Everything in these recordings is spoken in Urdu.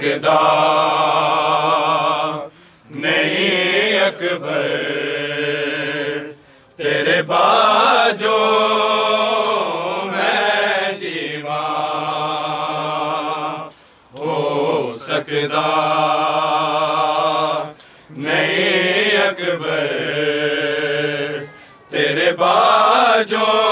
سکدا نہیں اکبر تیرے باجو میں جیوا ہو سکدا نہیں اکبر تیرے باجو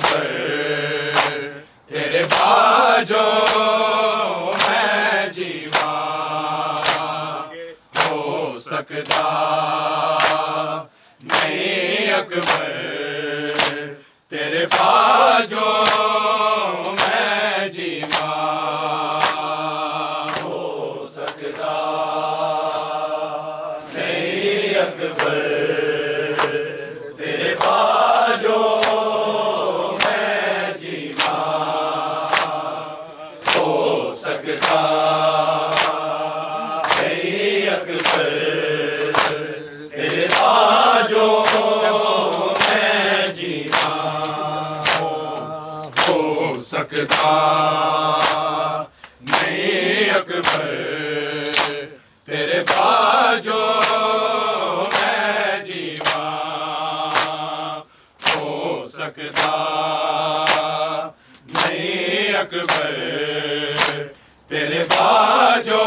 your. سکتا نہیں اکبر تیرے باجو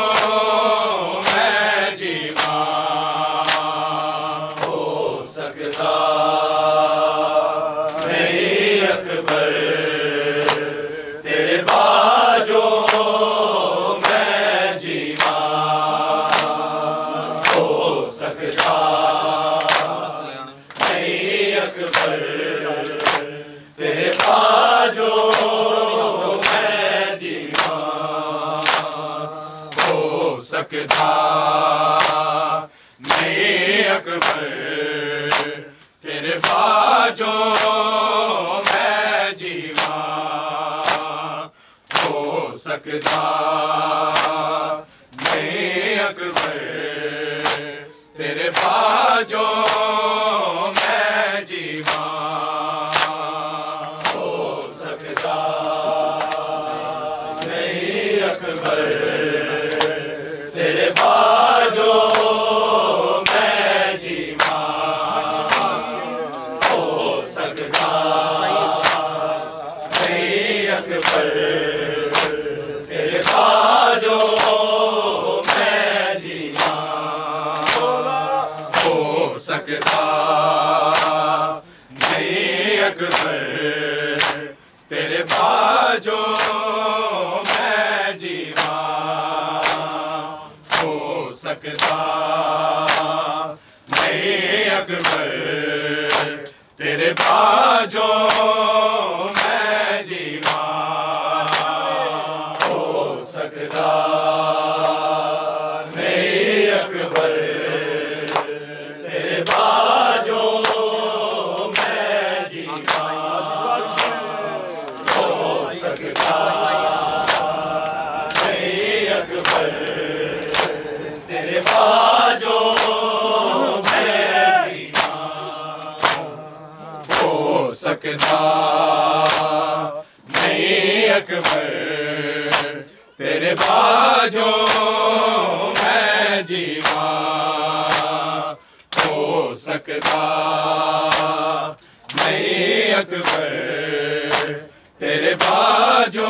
جو میں جیوا ہو سکتا نہیں اکبر تیرے باجو نہیں اکبر تیرے باجو میں جیوا ہو سکتا نہیں اکبر تیرے باجو باجو میں جیوا ہو سکتا۔ نہیں اکبر تیرے باجو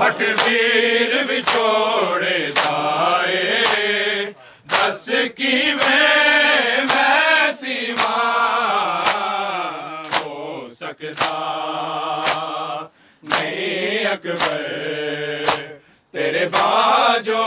ہٹ ویر بچھوڑ دائے دس کی میں میں سیما ہو سکتا نہیں اکبر تیرے باجوں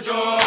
جو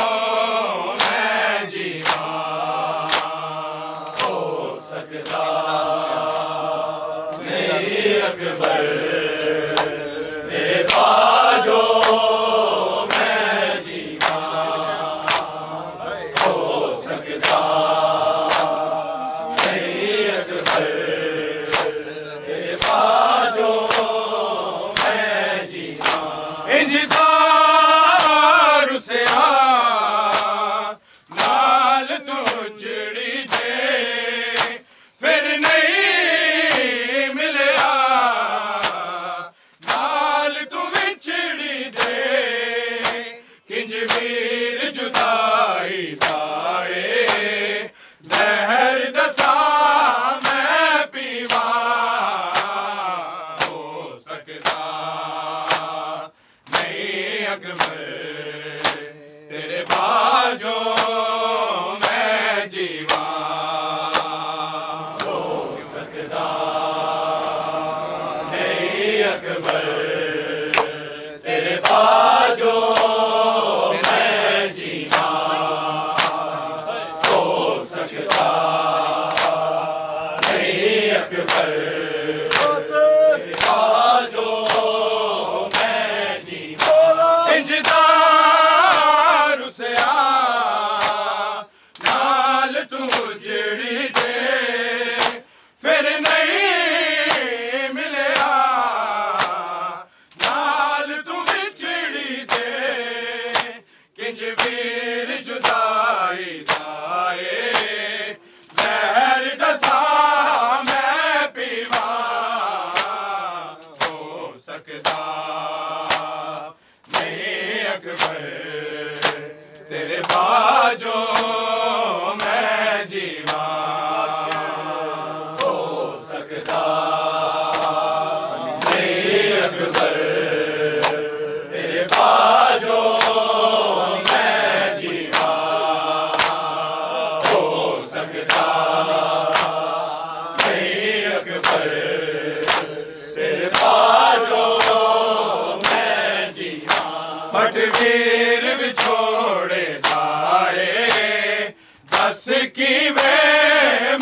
میں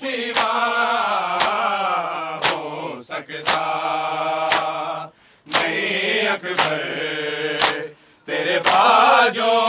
سوا سکتا۔ نہیں اکبر تیرے باجوں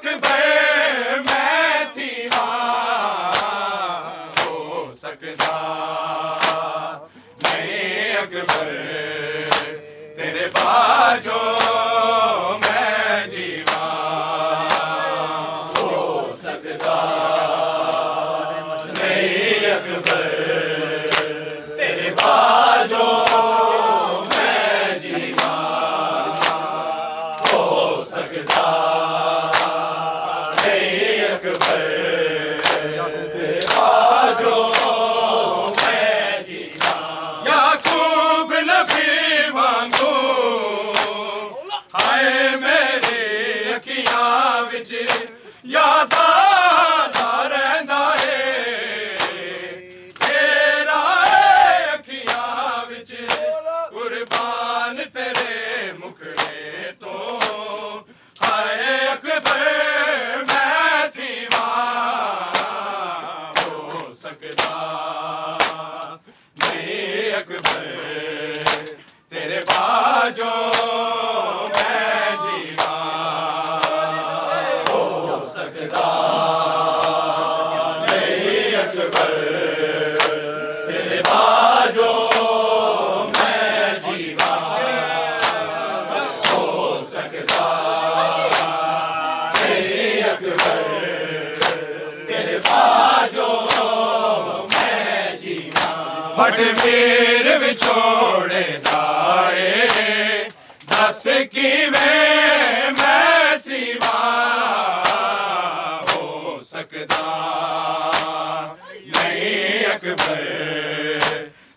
batem pra ele.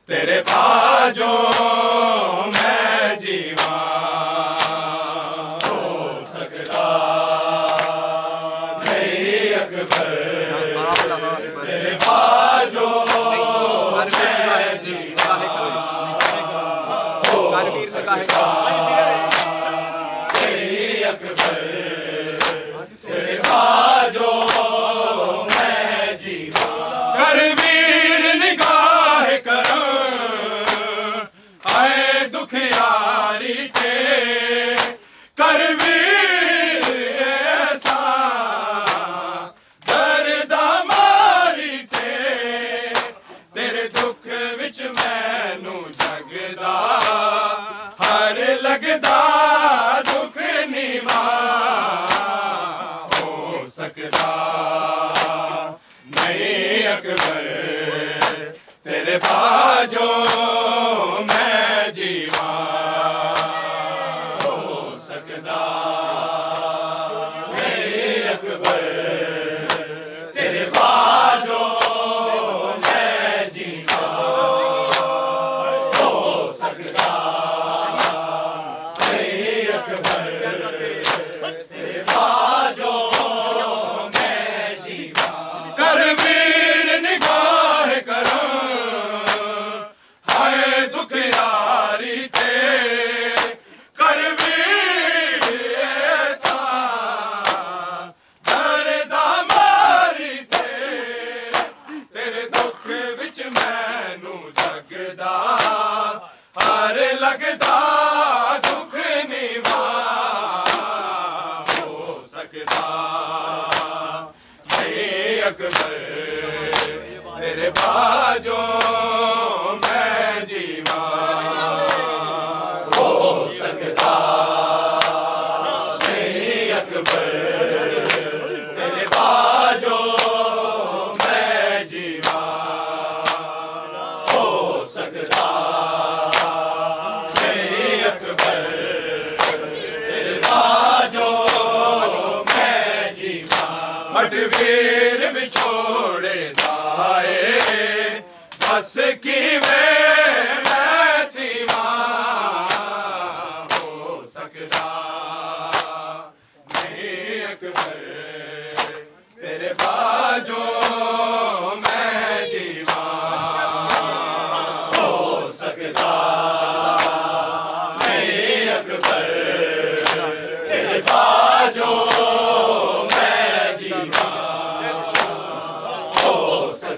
تیرے باجوں جو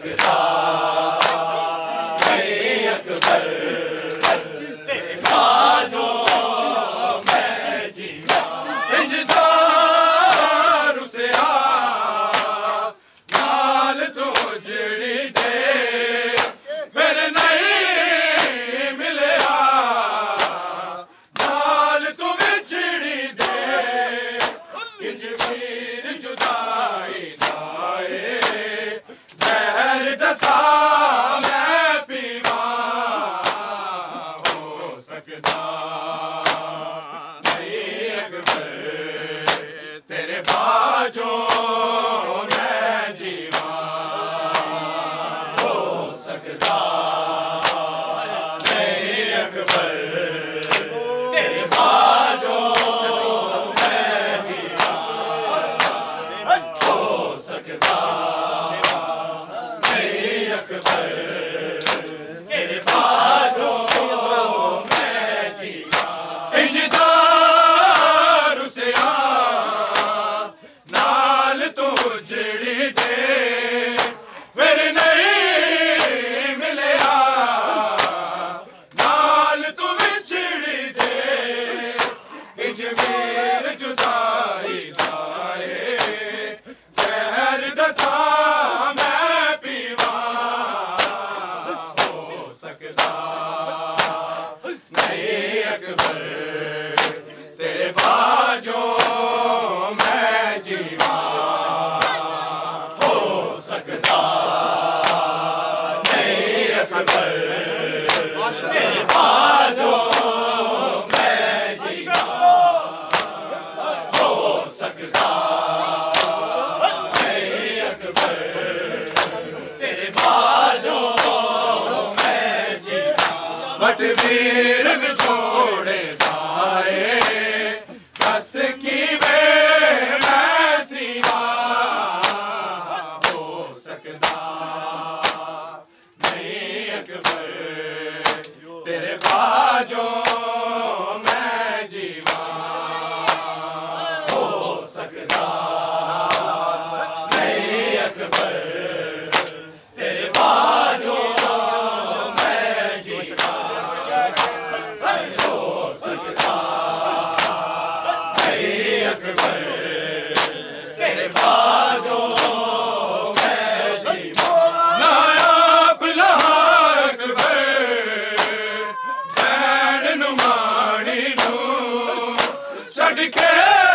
کتاب کے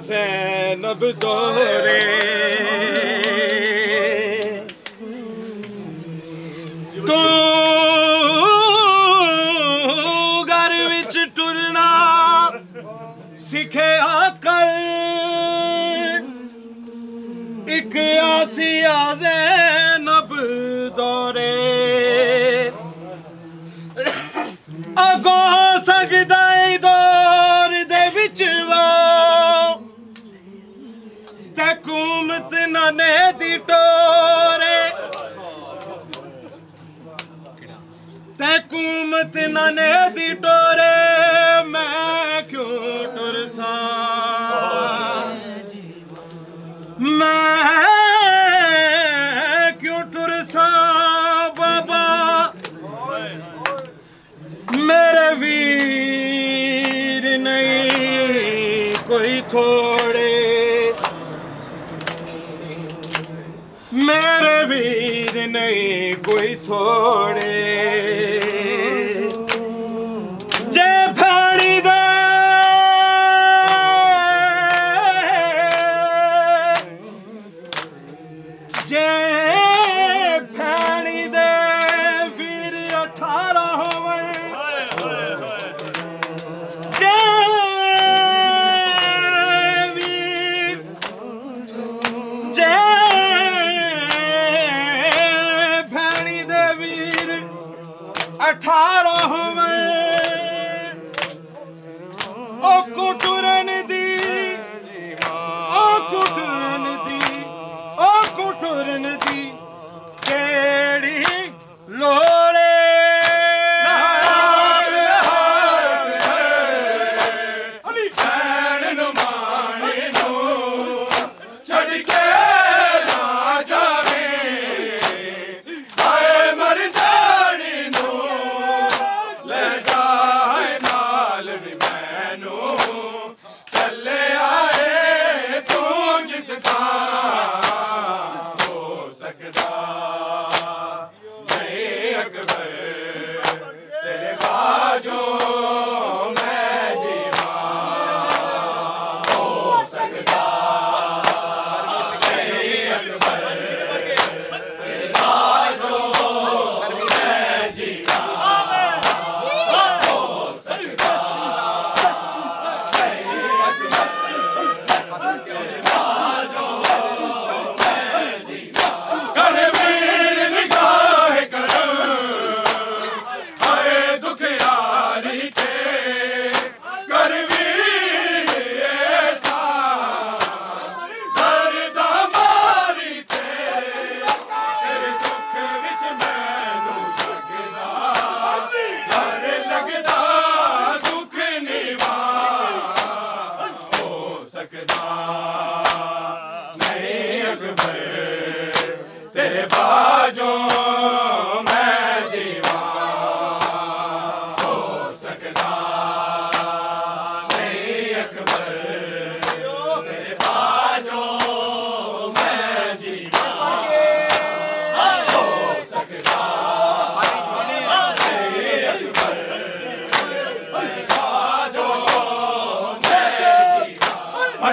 زینب دورے ننے ٹو رے میں کیوں ٹرساں میں کیوں ٹرساں بابا میرے بھی نہیں کوئی تھوڑے میرے بھی تھوڑے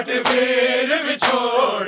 پھر وچھوڑ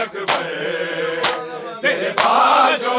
اکبر تیرے باجو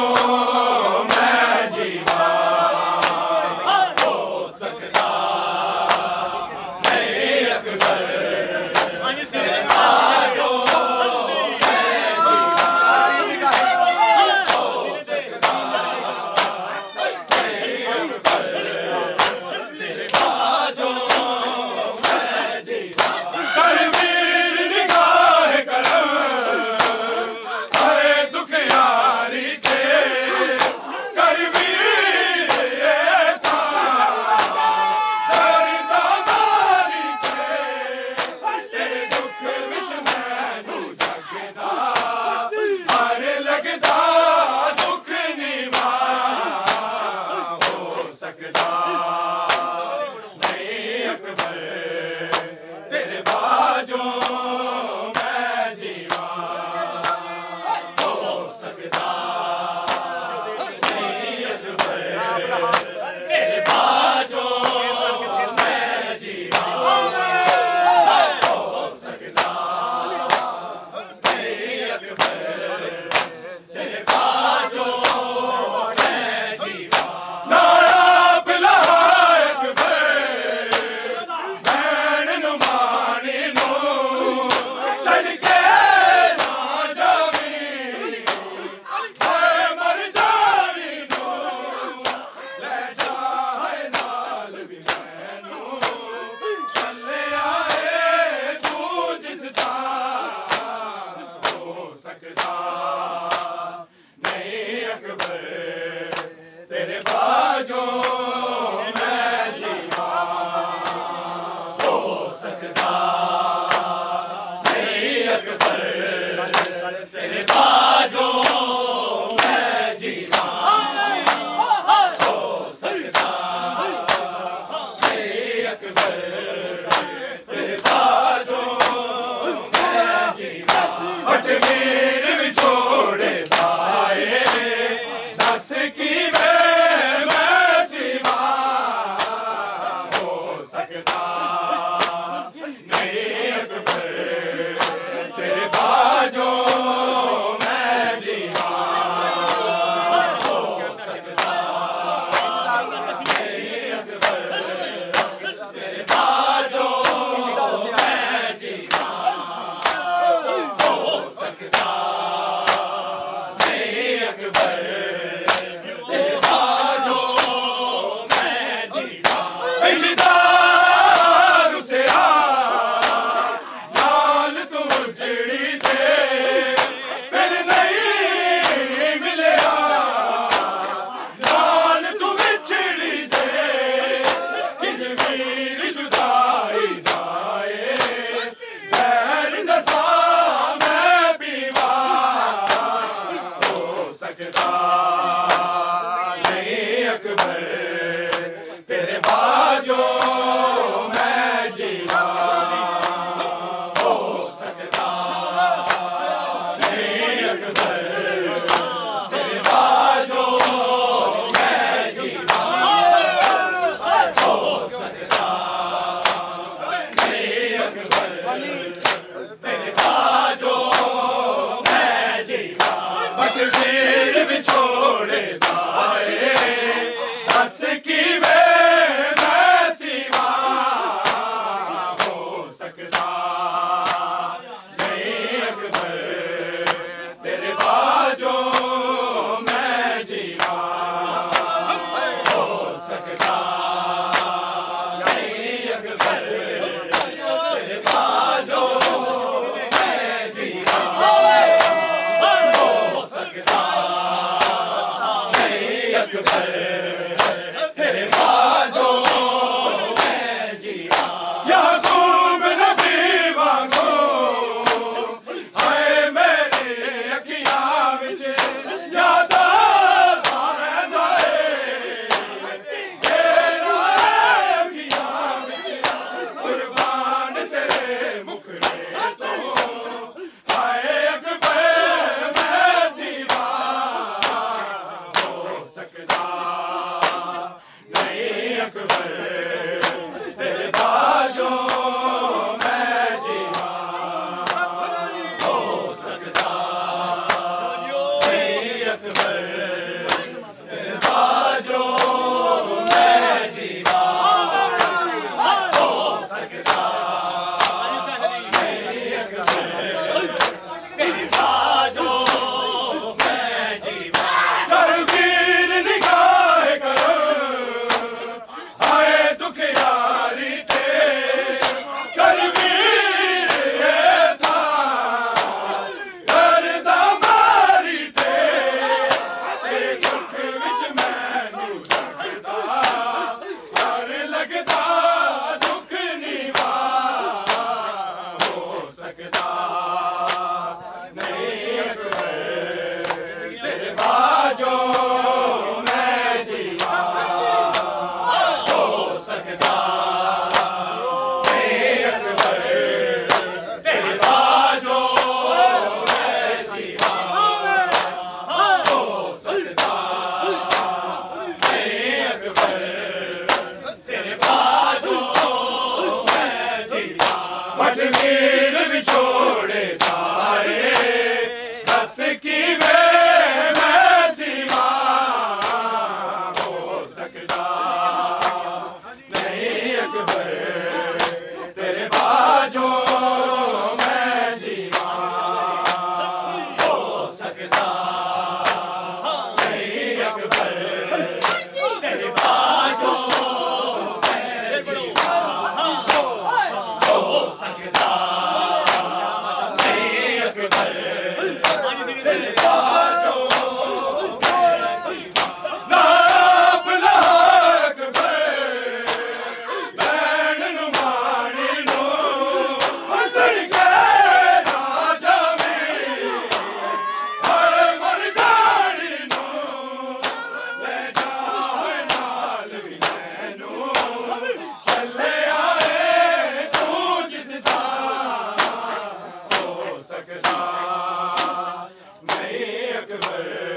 Danke, Danke.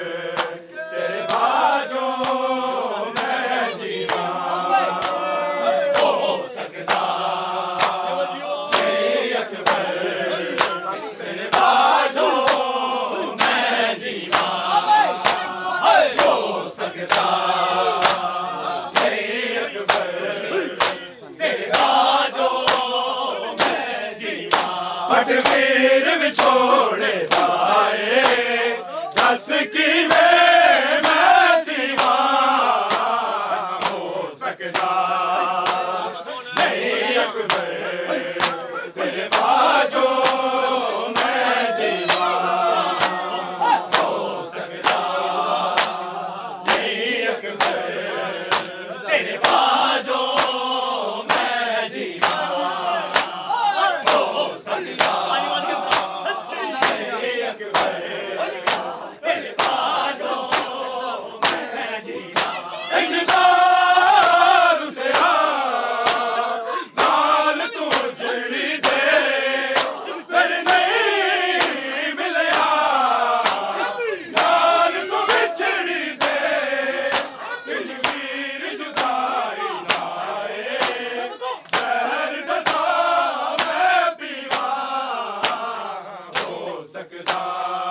سکتا